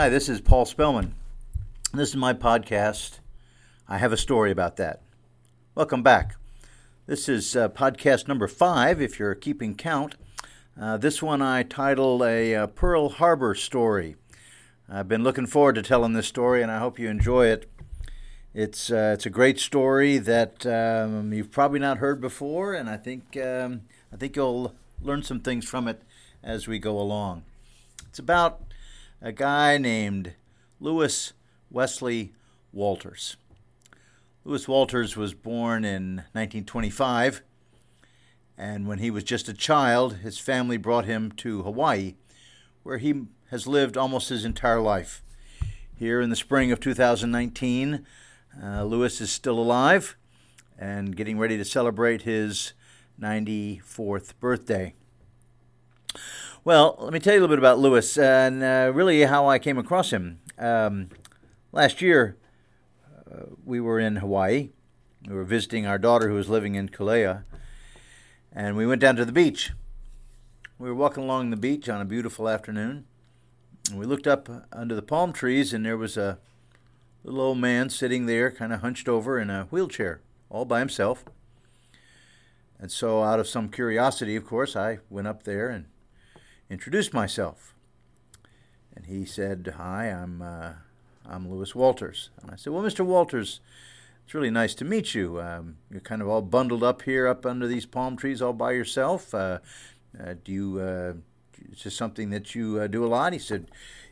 Hi, this is Paul Spellman. This is my podcast. I have a story about that. Welcome back. This is uh, podcast number five, if you're keeping count. Uh, this one I titled a uh, Pearl Harbor story. I've been looking forward to telling this story, and I hope you enjoy it. It's uh, it's a great story that um, you've probably not heard before, and I think um, I think you'll learn some things from it as we go along. It's about a guy named Lewis Wesley Walters. Lewis Walters was born in 1925, and when he was just a child, his family brought him to Hawaii, where he has lived almost his entire life. Here in the spring of 2019, uh, Lewis is still alive and getting ready to celebrate his 94th birthday. Well, let me tell you a little bit about Lewis and uh, really how I came across him. Um, last year, uh, we were in Hawaii. We were visiting our daughter who was living in Kailua, and we went down to the beach. We were walking along the beach on a beautiful afternoon, and we looked up under the palm trees, and there was a little old man sitting there, kind of hunched over in a wheelchair, all by himself. And so, out of some curiosity, of course, I went up there and introduced myself. And he said, Hi, I'm, uh, I'm Lewis Walters. And I said, Well, Mr. Walters, it's really nice to meet you. Um, you're kind of all bundled up here, up under these palm trees, all by yourself. Uh, uh, do you, uh, is this something that you uh, do a lot? He said,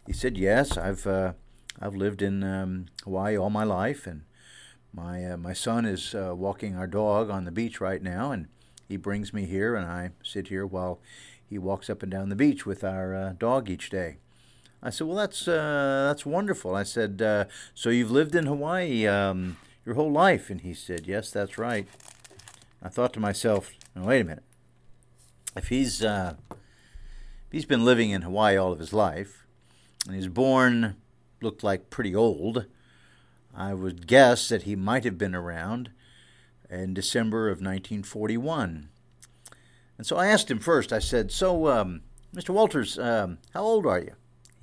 he said, Yes, I've, uh, I've lived in um, Hawaii all my life, and my, my son is walking our dog on the beach right now, and he brings me here, and I sit here while he walks up and down the beach with our uh, dog each day. I said, "Well, that's uh, that's wonderful." I said, uh, "So you've lived in Hawaii um, your whole life?" And he said, "Yes, that's right." I thought to myself, "Wait a minute. If he's uh, if he's been living in Hawaii all of his life, and he's born looked like pretty old, I would guess that he might have been around in December of 1941." And so I asked him first, I said, So, um, Mr. Walters, um, how old are you?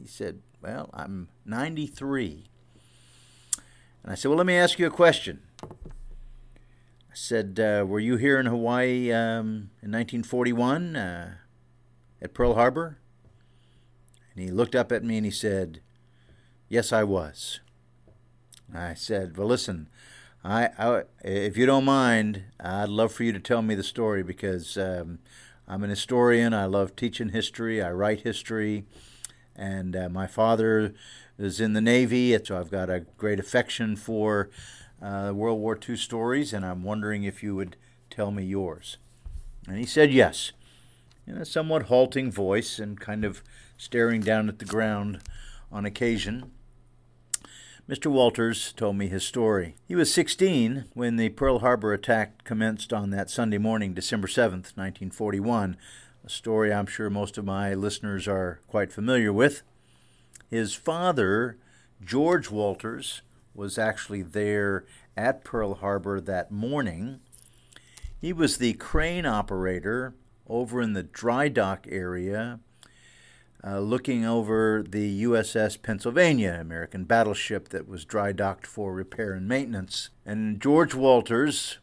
He said, Well, I'm 93. And I said, Well, let me ask you a question. I said, uh, Were you here in Hawaii um, in 1941 uh, at Pearl Harbor? And he looked up at me and he said, Yes, I was. I said, Well, listen, I, I, if you don't mind, I'd love for you to tell me the story because um, I'm an historian. I love teaching history. I write history, and uh, my father is in the Navy, so I've got a great affection for uh, World War II stories, and I'm wondering if you would tell me yours. And he said yes, in a somewhat halting voice and kind of staring down at the ground on occasion. Mr. Walters told me his story. He was 16 when the Pearl Harbor attack commenced on that Sunday morning, December 7th, 1941, a story I'm sure most of my listeners are quite familiar with. His father, George Walters, was actually there at Pearl Harbor that morning. He was the crane operator over in the dry dock area uh, looking over the USS Pennsylvania, American battleship that was dry docked for repair and maintenance. And George Walters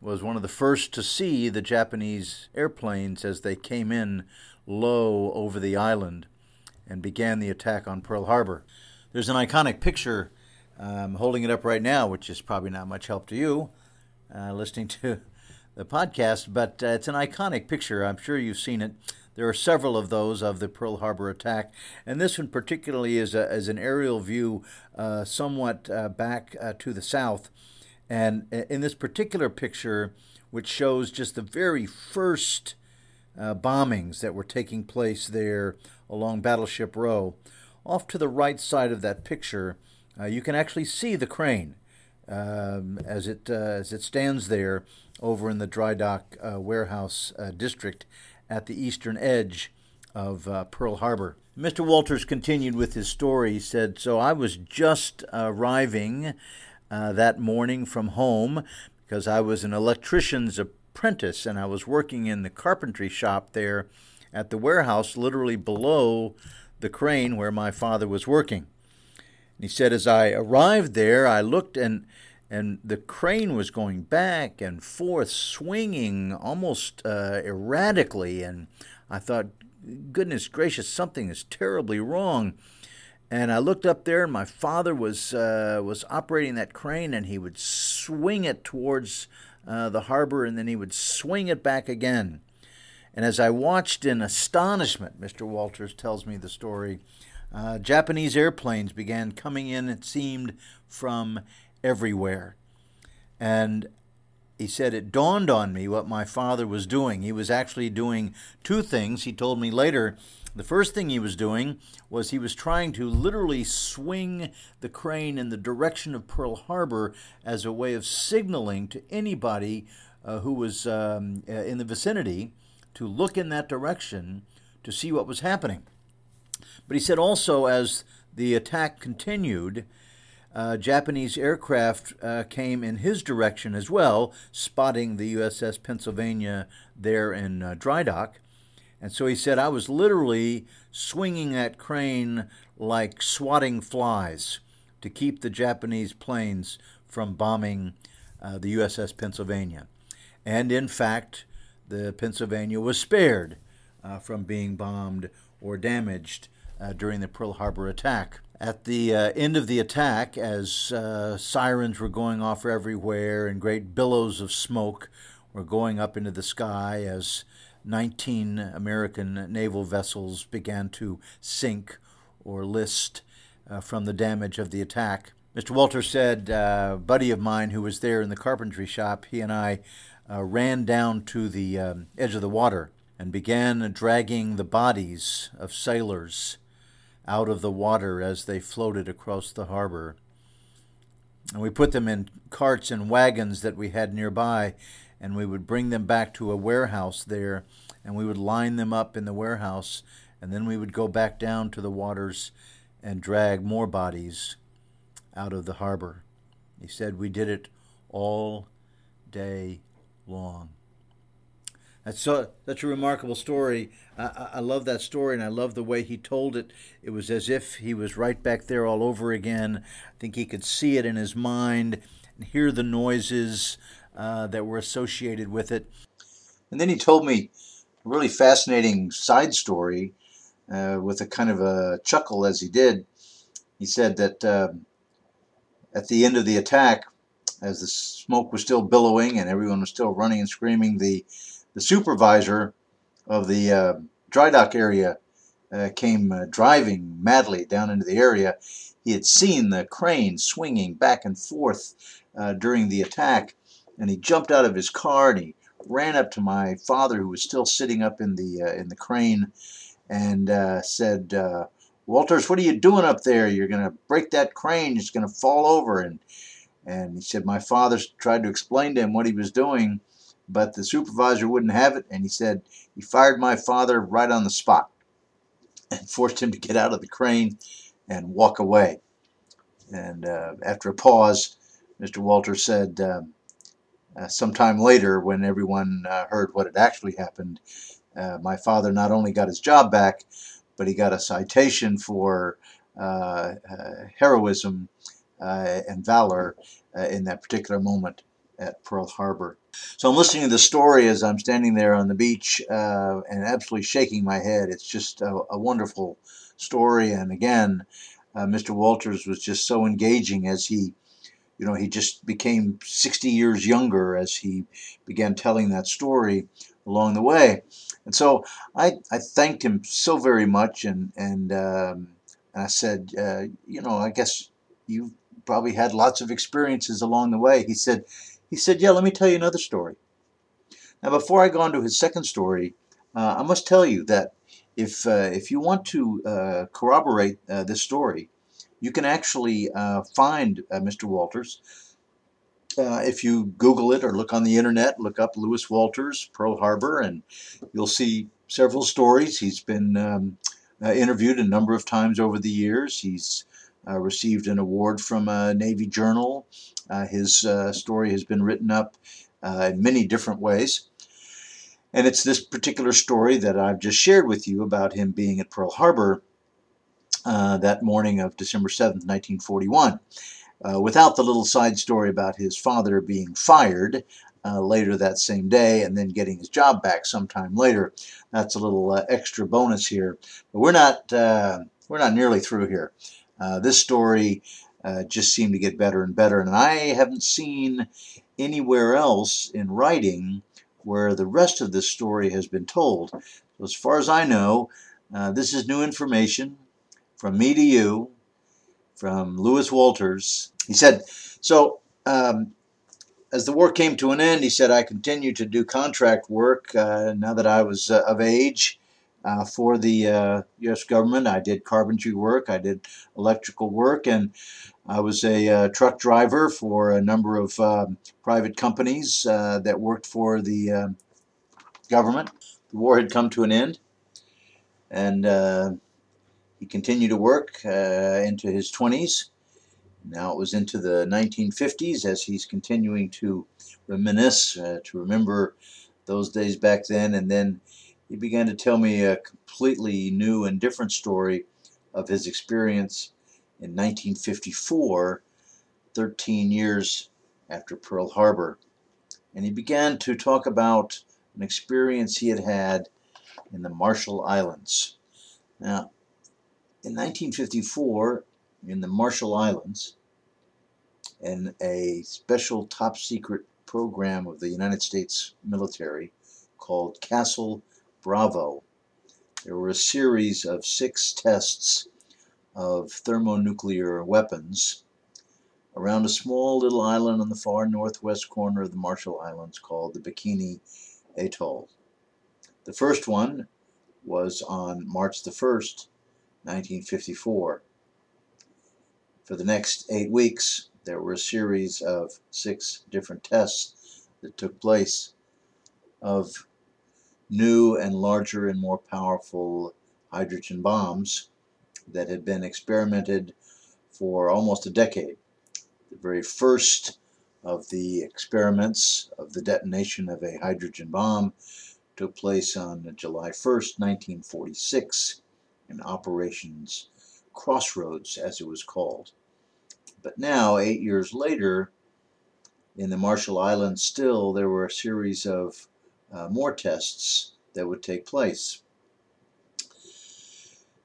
was one of the first to see the Japanese airplanes as they came in low over the island and began the attack on Pearl Harbor. There's an iconic picture. I'm holding it up right now, which is probably not much help to you uh, listening to the podcast, but uh, it's an iconic picture. I'm sure you've seen it. There are several of those of the Pearl Harbor attack, and this one particularly is, a, is an aerial view uh, somewhat uh, back uh, to the south. And in this particular picture, which shows just the very first uh, bombings that were taking place there along Battleship Row, off to the right side of that picture, uh, you can actually see the crane. Um, as it uh, as it stands there over in the dry dock warehouse district at the eastern edge of uh, Pearl Harbor. Mr. Walters continued with his story. He said, So I was just arriving uh, that morning from home because I was an electrician's apprentice and I was working in the carpentry shop there at the warehouse, literally below the crane where my father was working. And he said, as I arrived there, I looked and and the crane was going back and forth, swinging almost uh, erratically. And I thought, goodness gracious, something is terribly wrong. And I looked up there, and my father was uh, was operating that crane, and he would swing it towards uh, the harbor, and then he would swing it back again. And as I watched in astonishment, Mr. Walters tells me the story. Uh, Japanese airplanes began coming in, it seemed, from everywhere. And he said, It dawned on me what my father was doing. He was actually doing two things. He told me later the first thing he was doing was he was trying to literally swing the crane in the direction of Pearl Harbor as a way of signaling to anybody uh, who was um, uh, in the vicinity to look in that direction to see what was happening. But he said also, as the attack continued, uh, Japanese aircraft uh, came in his direction as well, spotting the USS Pennsylvania there in uh, dry dock. And so he said, I was literally swinging that crane like swatting flies to keep the Japanese planes from bombing uh, the USS Pennsylvania. And in fact, the Pennsylvania was spared uh, from being bombed or damaged uh, during the Pearl Harbor attack. At the uh, end of the attack, as uh, sirens were going off everywhere and great billows of smoke were going up into the sky as 19 American naval vessels began to sink or list uh, from the damage of the attack. Mr. Walter said, uh, a buddy of mine who was there in the carpentry shop, he and I uh, ran down to the um, edge of the water and began dragging the bodies of sailors out of the water as they floated across the harbor. And we put them in carts and wagons that we had nearby and we would bring them back to a warehouse there, and we would line them up in the warehouse, and then we would go back down to the waters and drag more bodies out of the harbor. He said we did it all day long. That's so that's a remarkable story. I, I, love that story, and I love the way he told it. It was as if he was right back there all over again. I think he could see it in his mind and hear the noises uh, that were associated with it. And then he told me a really fascinating side story uh, with a kind of a chuckle as he did. He said that uh, at the end of the attack, as the smoke was still billowing and everyone was still running and screaming, the the supervisor of the uh, dry dock area uh, came uh, driving madly down into the area. He had seen the crane swinging back and forth uh, during the attack, and he jumped out of his car and he ran up to my father, who was still sitting up in the uh, in the crane, and uh, said, uh, "Walters, what are you doing up there? You're going to break that crane. It's going to fall over." And and he said, my father tried to explain to him what he was doing, but the supervisor wouldn't have it, and he said he fired my father right on the spot and forced him to get out of the crane and walk away. And uh, after a pause, Mr. Walters said. Um, uh, sometime later, when everyone uh, heard what had actually happened, uh, my father not only got his job back, but he got a citation for uh, uh, heroism and valor in that particular moment at Pearl Harbor. So I'm listening to the story as I'm standing there on the beach uh, and absolutely shaking my head. It's just a, a wonderful story. And again, uh, Mr. Walters was just so engaging as he you know, he just became 60 years younger as he began telling that story along the way. And so I, I thanked him so very much, and and, um, and I said, uh, you know, I guess you've probably had lots of experiences along the way. He said, he said, yeah, let me tell you another story. Now, before I go on to his second story, uh, I must tell you that if uh, if you want to uh, corroborate uh, this story, you can actually uh, find Mr. Walters. If you Google it or look on the internet, look up Lewis Walters, Pearl Harbor, and you'll see several stories. He's been um, interviewed a number of times over the years. He's uh, received an award from a Navy journal. Uh, his story has been written up in many different ways. And it's this particular story that I've just shared with you about him being at Pearl Harbor uh, that morning of December 7th, 1941. Uh, without the little side story about his father being fired uh, later that same day and then getting his job back sometime later. That's a little uh, extra bonus here. But we're not, uh, we're not nearly through here. Uh, this story just seemed to get better and better, and I haven't seen anywhere else in writing where the rest of this story has been told. So as far as I know, this is new information from me to you, from Lewis Walters. He said, so um, as the war came to an end, he said, I continued to do contract work uh, now that I was uh, of age uh, for the U.S. Uh, government. I did carpentry work, I did electrical work, and I was a uh, truck driver for a number of um, private companies uh, that worked for the government. The war had come to an end, and he continued to work uh, into his 20s. Now it was into the 1950s as he's continuing to reminisce, uh, to remember those days back then. And then he began to tell me a completely new and different story of his experience in 1954, 13 years after Pearl Harbor. And he began to talk about an experience he had had in the Marshall Islands. Now, in 1954, in the Marshall Islands, in a special top secret program of the United States military called Castle Bravo, there were a series of six tests of thermonuclear weapons around a small little island on the far northwest corner of the Marshall Islands called the Bikini Atoll. The first one was on March the 1st, 1954. For the next eight weeks, there were a series of six different tests that took place of new and larger and more powerful hydrogen bombs that had been experimented for almost a decade. The very first of the experiments of the detonation of a hydrogen bomb took place on July 1st, 1946 in Operations Crossroads, as it was called. But now, eight years later, in the Marshall Islands, still there were a series of uh, more tests that would take place.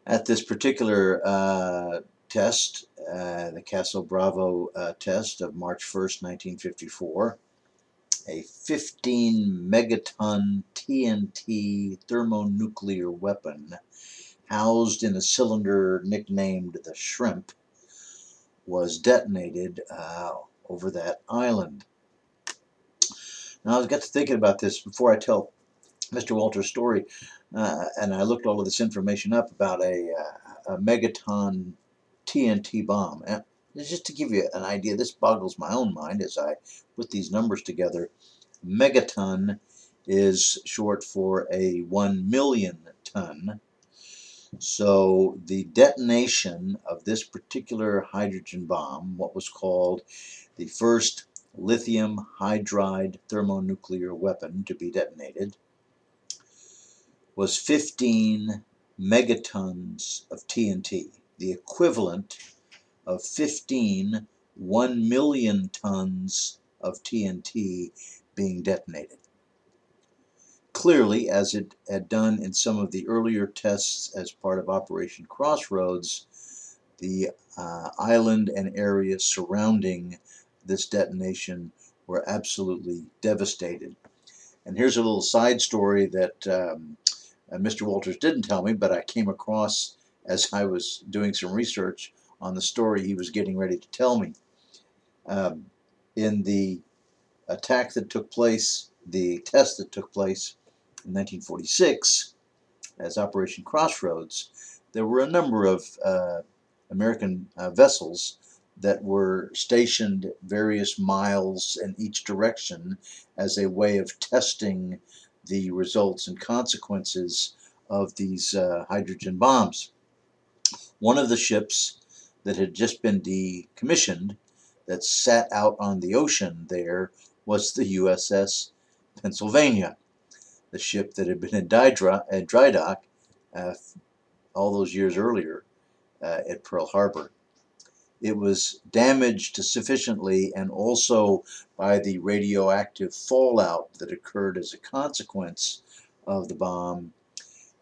At this particular uh, test, uh, the Castle Bravo uh, test of March 1st, 1954, a 15 megaton TNT thermonuclear weapon housed in a cylinder nicknamed the Shrimp, was detonated uh, over that island. Now, I got to thinking about this before I tell Mr. Walter's story, uh, and I looked all of this information up about a, uh, a megaton TNT bomb. And just to give you an idea, this boggles my own mind as I put these numbers together. Megaton is short for a 1 million ton so the detonation of this particular hydrogen bomb, what was called the first lithium hydride thermonuclear weapon to be detonated, was 15 megatons of TNT, the equivalent of 15 1 million tons of TNT being detonated. Clearly, as it had done in some of the earlier tests as part of Operation Crossroads, the uh, island and area surrounding this detonation were absolutely devastated. And here's a little side story that um, uh, Mr. Walters didn't tell me, but I came across as I was doing some research on the story he was getting ready to tell me. Um, in the attack that took place, the test that took place in 1946 as Operation Crossroads, there were a number of uh, American uh, vessels that were stationed various miles in each direction as a way of testing the results and consequences of these uh, hydrogen bombs. One of the ships that had just been decommissioned that sat out on the ocean there was the USS Pennsylvania the ship that had been in dry, dry dock uh, all those years earlier uh, at Pearl Harbor. It was damaged sufficiently and also by the radioactive fallout that occurred as a consequence of the bomb,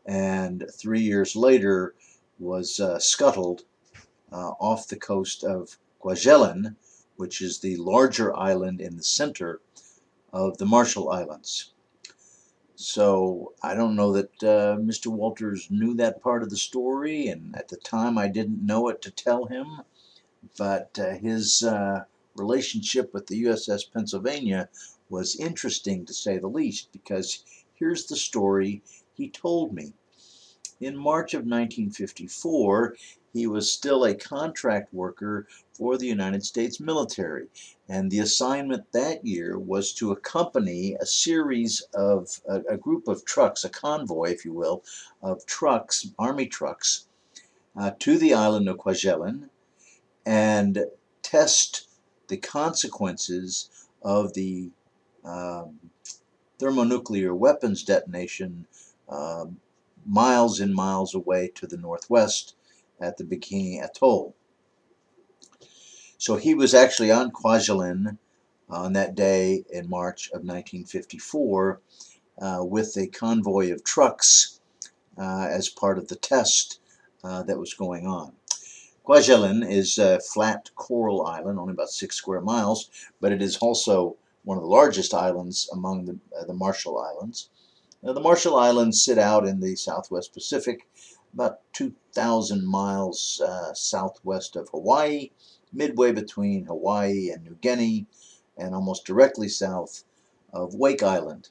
and three years later was uh, scuttled uh, off the coast of Kwajalein, which is the larger island in the center of the Marshall Islands. So I don't know that uh, Mr. Walters knew that part of the story, and at the time I didn't know it to tell him. But uh, his uh, relationship with the USS Pennsylvania was interesting to say the least, because here's the story he told me. In March of 1954, he was still a contract worker for the United States military. And the assignment that year was to accompany a series of, a, a group of trucks, a convoy, if you will, of trucks, army trucks, uh, to the island of Kwajalein and test the consequences of the um, thermonuclear weapons detonation um, miles and miles away to the northwest at the Bikini Atoll. So he was actually on Kwajalein on that day in March of 1954 uh, with a convoy of trucks uh, as part of the test uh, that was going on. Kwajalein is a flat coral island, only about six square miles, but it is also one of the largest islands among the, uh, the Marshall Islands. Now, the Marshall Islands sit out in the southwest Pacific about 2,000 miles uh, southwest of Hawaii, midway between Hawaii and New Guinea, and almost directly south of Wake Island.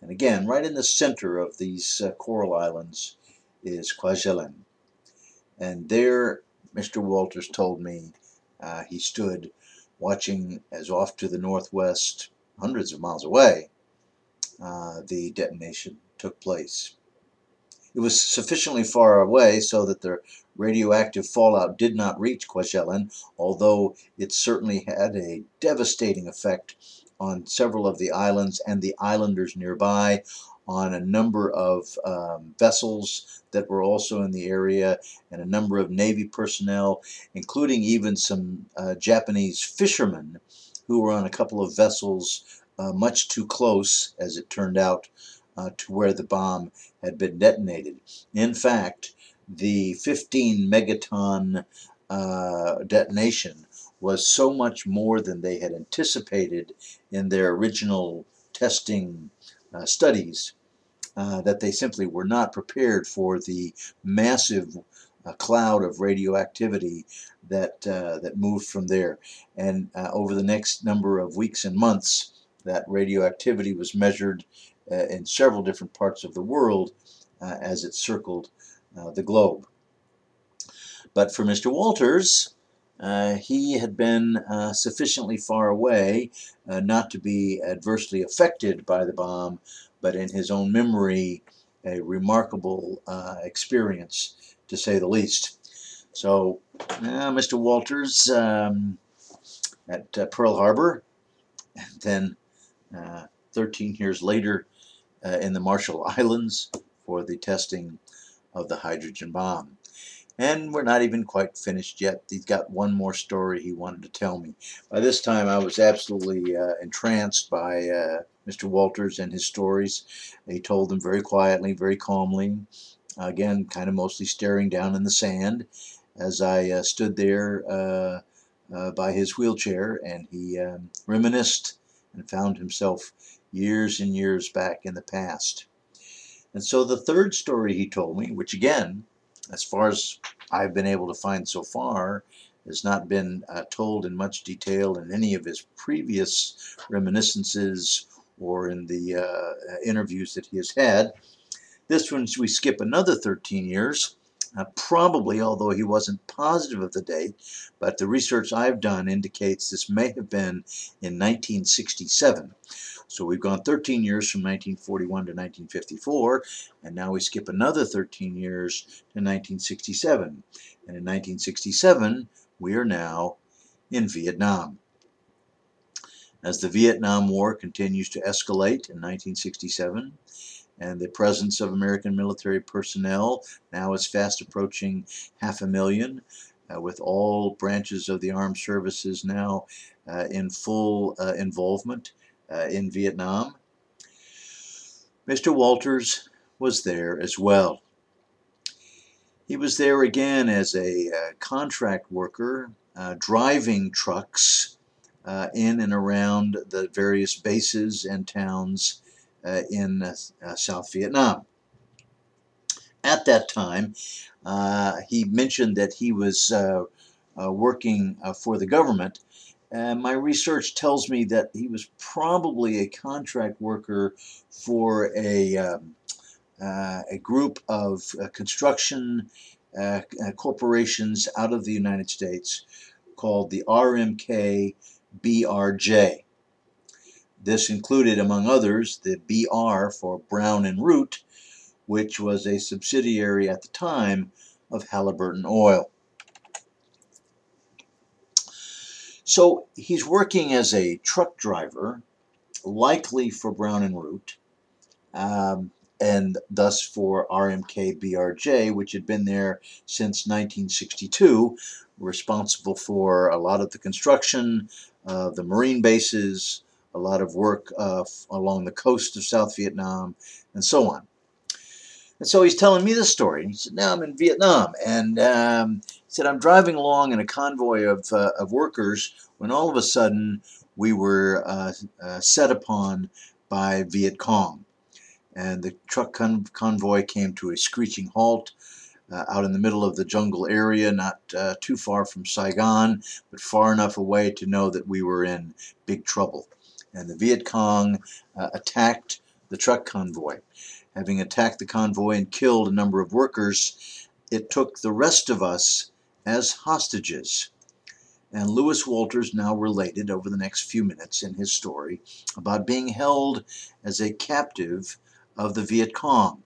And again, right in the center of these uh, coral islands is Kwajalein. And there, Mr. Walters told me uh, he stood watching as off to the northwest, hundreds of miles away, uh, the detonation took place. It was sufficiently far away so that the radioactive fallout did not reach Kwajalein, although it certainly had a devastating effect on several of the islands and the islanders nearby, on a number of um, vessels that were also in the area, and a number of Navy personnel, including even some uh, Japanese fishermen who were on a couple of vessels uh, much too close, as it turned out, uh, to where the bomb had been detonated. In fact, the 15 megaton uh, detonation was so much more than they had anticipated in their original testing uh, studies uh, that they simply were not prepared for the massive uh, cloud of radioactivity that uh, that moved from there. And uh, over the next number of weeks and months, that radioactivity was measured in several different parts of the world as it circled the globe. But for Mr. Walters, uh, he had been uh, sufficiently far away uh, not to be adversely affected by the bomb, but in his own memory, a remarkable experience, to say the least. So, Mr. Walters um, at Pearl Harbor, and then 13 years later, uh, in the Marshall Islands for the testing of the hydrogen bomb. And we're not even quite finished yet. He's got one more story he wanted to tell me. By this time, I was absolutely uh, entranced by uh, Mr. Walters and his stories. He told them very quietly, very calmly, again, kind of mostly staring down in the sand as I uh, stood there uh, uh, by his wheelchair and he um, reminisced and found himself years and years back in the past. And so the third story he told me, which again, as far as I've been able to find so far, has not been uh, told in much detail in any of his previous reminiscences or in the uh, interviews that he has had. This one, we skip another 13 years, uh, probably, although he wasn't positive of the date, but the research I've done indicates this may have been in 1967. So we've gone 13 years from 1941 to 1954, and now we skip another 13 years to 1967. And in 1967, we are now in Vietnam. As the Vietnam War continues to escalate in 1967, and the presence of American military personnel now is fast approaching half a million, uh, with all branches of the armed services now uh, in full uh, involvement uh, in Vietnam. Mr. Walters was there as well. He was there again as a uh, contract worker, uh, driving trucks uh, in and around the various bases and towns uh, in uh, South Vietnam. At that time, he mentioned that he was working for the government. my research tells me that he was probably a contract worker for a um, uh, a group of uh, construction uh, corporations out of the United States called the RMK BRJ. This included, among others, the BR for Brown and Root, which was a subsidiary at the time of Halliburton Oil. So he's working as a truck driver, likely for Brown and Root. Um, and thus for RMK BRJ, which had been there since 1962, responsible for a lot of the construction, uh, the marine bases, a lot of work uh, along the coast of South Vietnam, and so on. And so he's telling me this story. He said, Now I'm in Vietnam. And um, he said, I'm driving along in a convoy of, uh, of workers when all of a sudden we were uh, uh, set upon by Viet Cong and the truck con convoy came to a screeching halt uh, out in the middle of the jungle area, not uh, too far from Saigon, but far enough away to know that we were in big trouble. And the Viet Cong uh, attacked the truck convoy. Having attacked the convoy and killed a number of workers, it took the rest of us as hostages. And Lewis Walters now related over the next few minutes in his story about being held as a captive of the Viet Cong.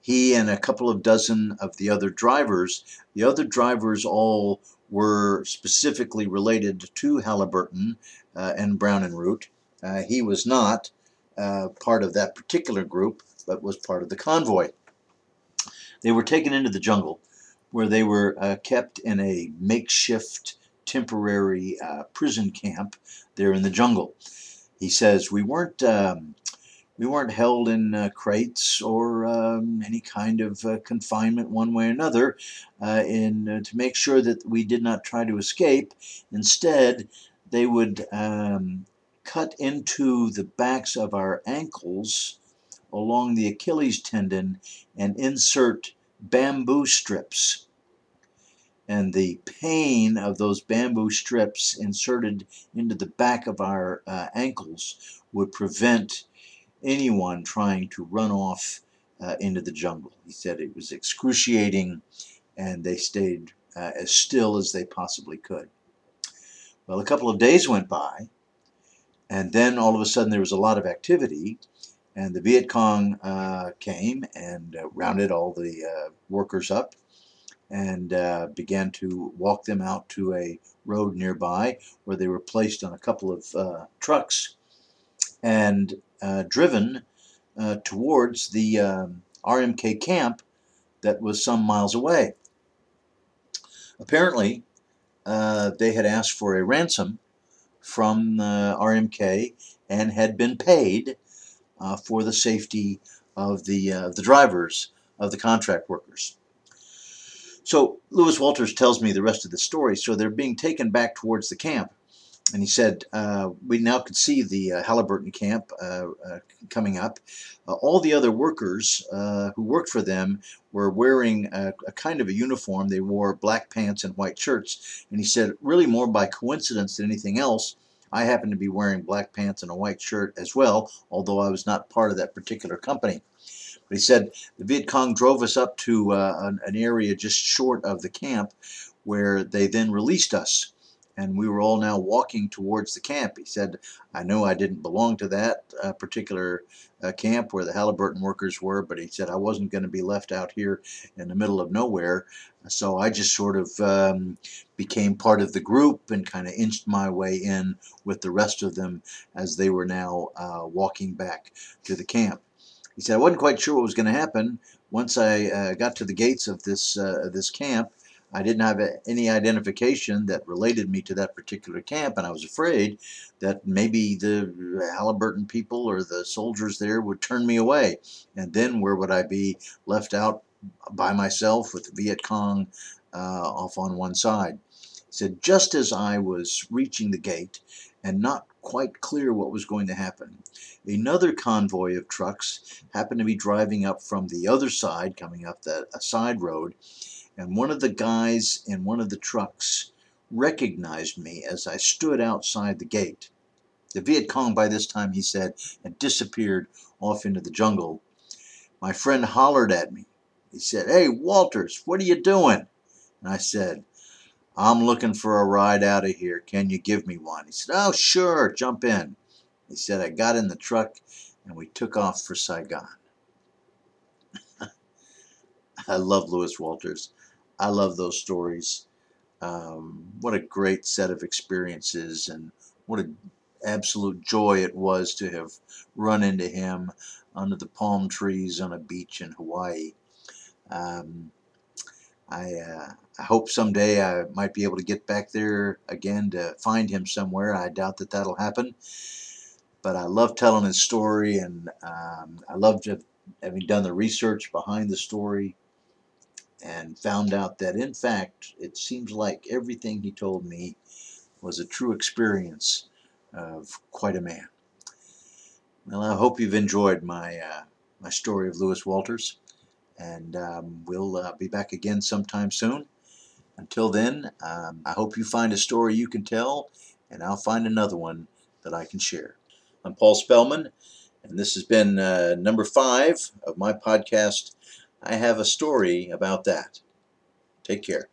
He and a couple of dozen of the other drivers, the other drivers all were specifically related to Halliburton uh, and Brown and Root. Uh, he was not uh, part of that particular group, but was part of the convoy. They were taken into the jungle where they were uh, kept in a makeshift temporary uh, prison camp there in the jungle. He says, We weren't um, we weren't held in uh, crates or um, any kind of uh, confinement one way or another uh, in, uh, to make sure that we did not try to escape. Instead, they would um, cut into the backs of our ankles along the Achilles tendon and insert bamboo strips. And the pain of those bamboo strips inserted into the back of our uh, ankles would prevent anyone trying to run off uh, into the jungle. He said it was excruciating and they stayed uh, as still as they possibly could. Well, a couple of days went by, and then all of a sudden there was a lot of activity, and the Viet Cong uh, came and uh, rounded all the uh, workers up and uh, began to walk them out to a road nearby where they were placed on a couple of trucks and uh, driven uh, towards the um, RMK camp that was some miles away. Apparently, uh, they had asked for a ransom from the RMK and had been paid uh, for the safety of the, uh, the drivers of the contract workers. So Lewis Walters tells me the rest of the story. So they're being taken back towards the camp and he said, uh, we now could see the uh, Halliburton camp uh, uh coming up. Uh, all the other workers uh, who worked for them were wearing a, a, kind of a uniform. They wore black pants and white shirts. And he said, really more by coincidence than anything else, I happened to be wearing black pants and a white shirt as well, although I was not part of that particular company. But he said the Viet Cong drove us up to an, an area just short of the camp where they then released us and we were all now walking towards the camp. He said, I know I didn't belong to that uh, particular uh, camp where the Halliburton workers were, but he said I wasn't going to be left out here in the middle of nowhere. So I just sort of um, became part of the group and kind of inched my way in with the rest of them as they were now uh, walking back to the camp. He said, I wasn't quite sure what was going to happen. Once I uh, got to the gates of this, uh, this camp, I didn't have any identification that related me to that particular camp, and I was afraid that maybe the Halliburton people or the soldiers there would turn me away. And then where would I be left out by myself with the Viet Cong uh, off on one side? He said, just as I was reaching the gate and not quite clear what was going to happen, another convoy of trucks happened to be driving up from the other side, coming up that a side road, and one of the guys in one of the trucks recognized me as I stood outside the gate. The Viet Cong, by this time, he said, had disappeared off into the jungle. My friend hollered at me. He said, Hey, Walters, what are you doing? And I said, I'm looking for a ride out of here. Can you give me one? He said, Oh, sure, jump in. He said, I got in the truck and we took off for Saigon. I love Lewis Walters. I love those stories. Um, what a great set of experiences, and what an absolute joy it was to have run into him under the palm trees on a beach in Hawaii. Um, I, uh, I hope someday I might be able to get back there again to find him somewhere. I doubt that that'll happen. But I love telling his story, and um, I love having done the research behind the story and found out that in fact it seems like everything he told me was a true experience of quite a man. Well, I hope you've enjoyed my uh, my story of Lewis Walters, and um, we'll uh, be back again sometime soon. Until then, um, I hope you find a story you can tell, and I'll find another one that I can share. I'm Paul Spellman, and this has been uh, number five of my podcast I have a story about that. Take care.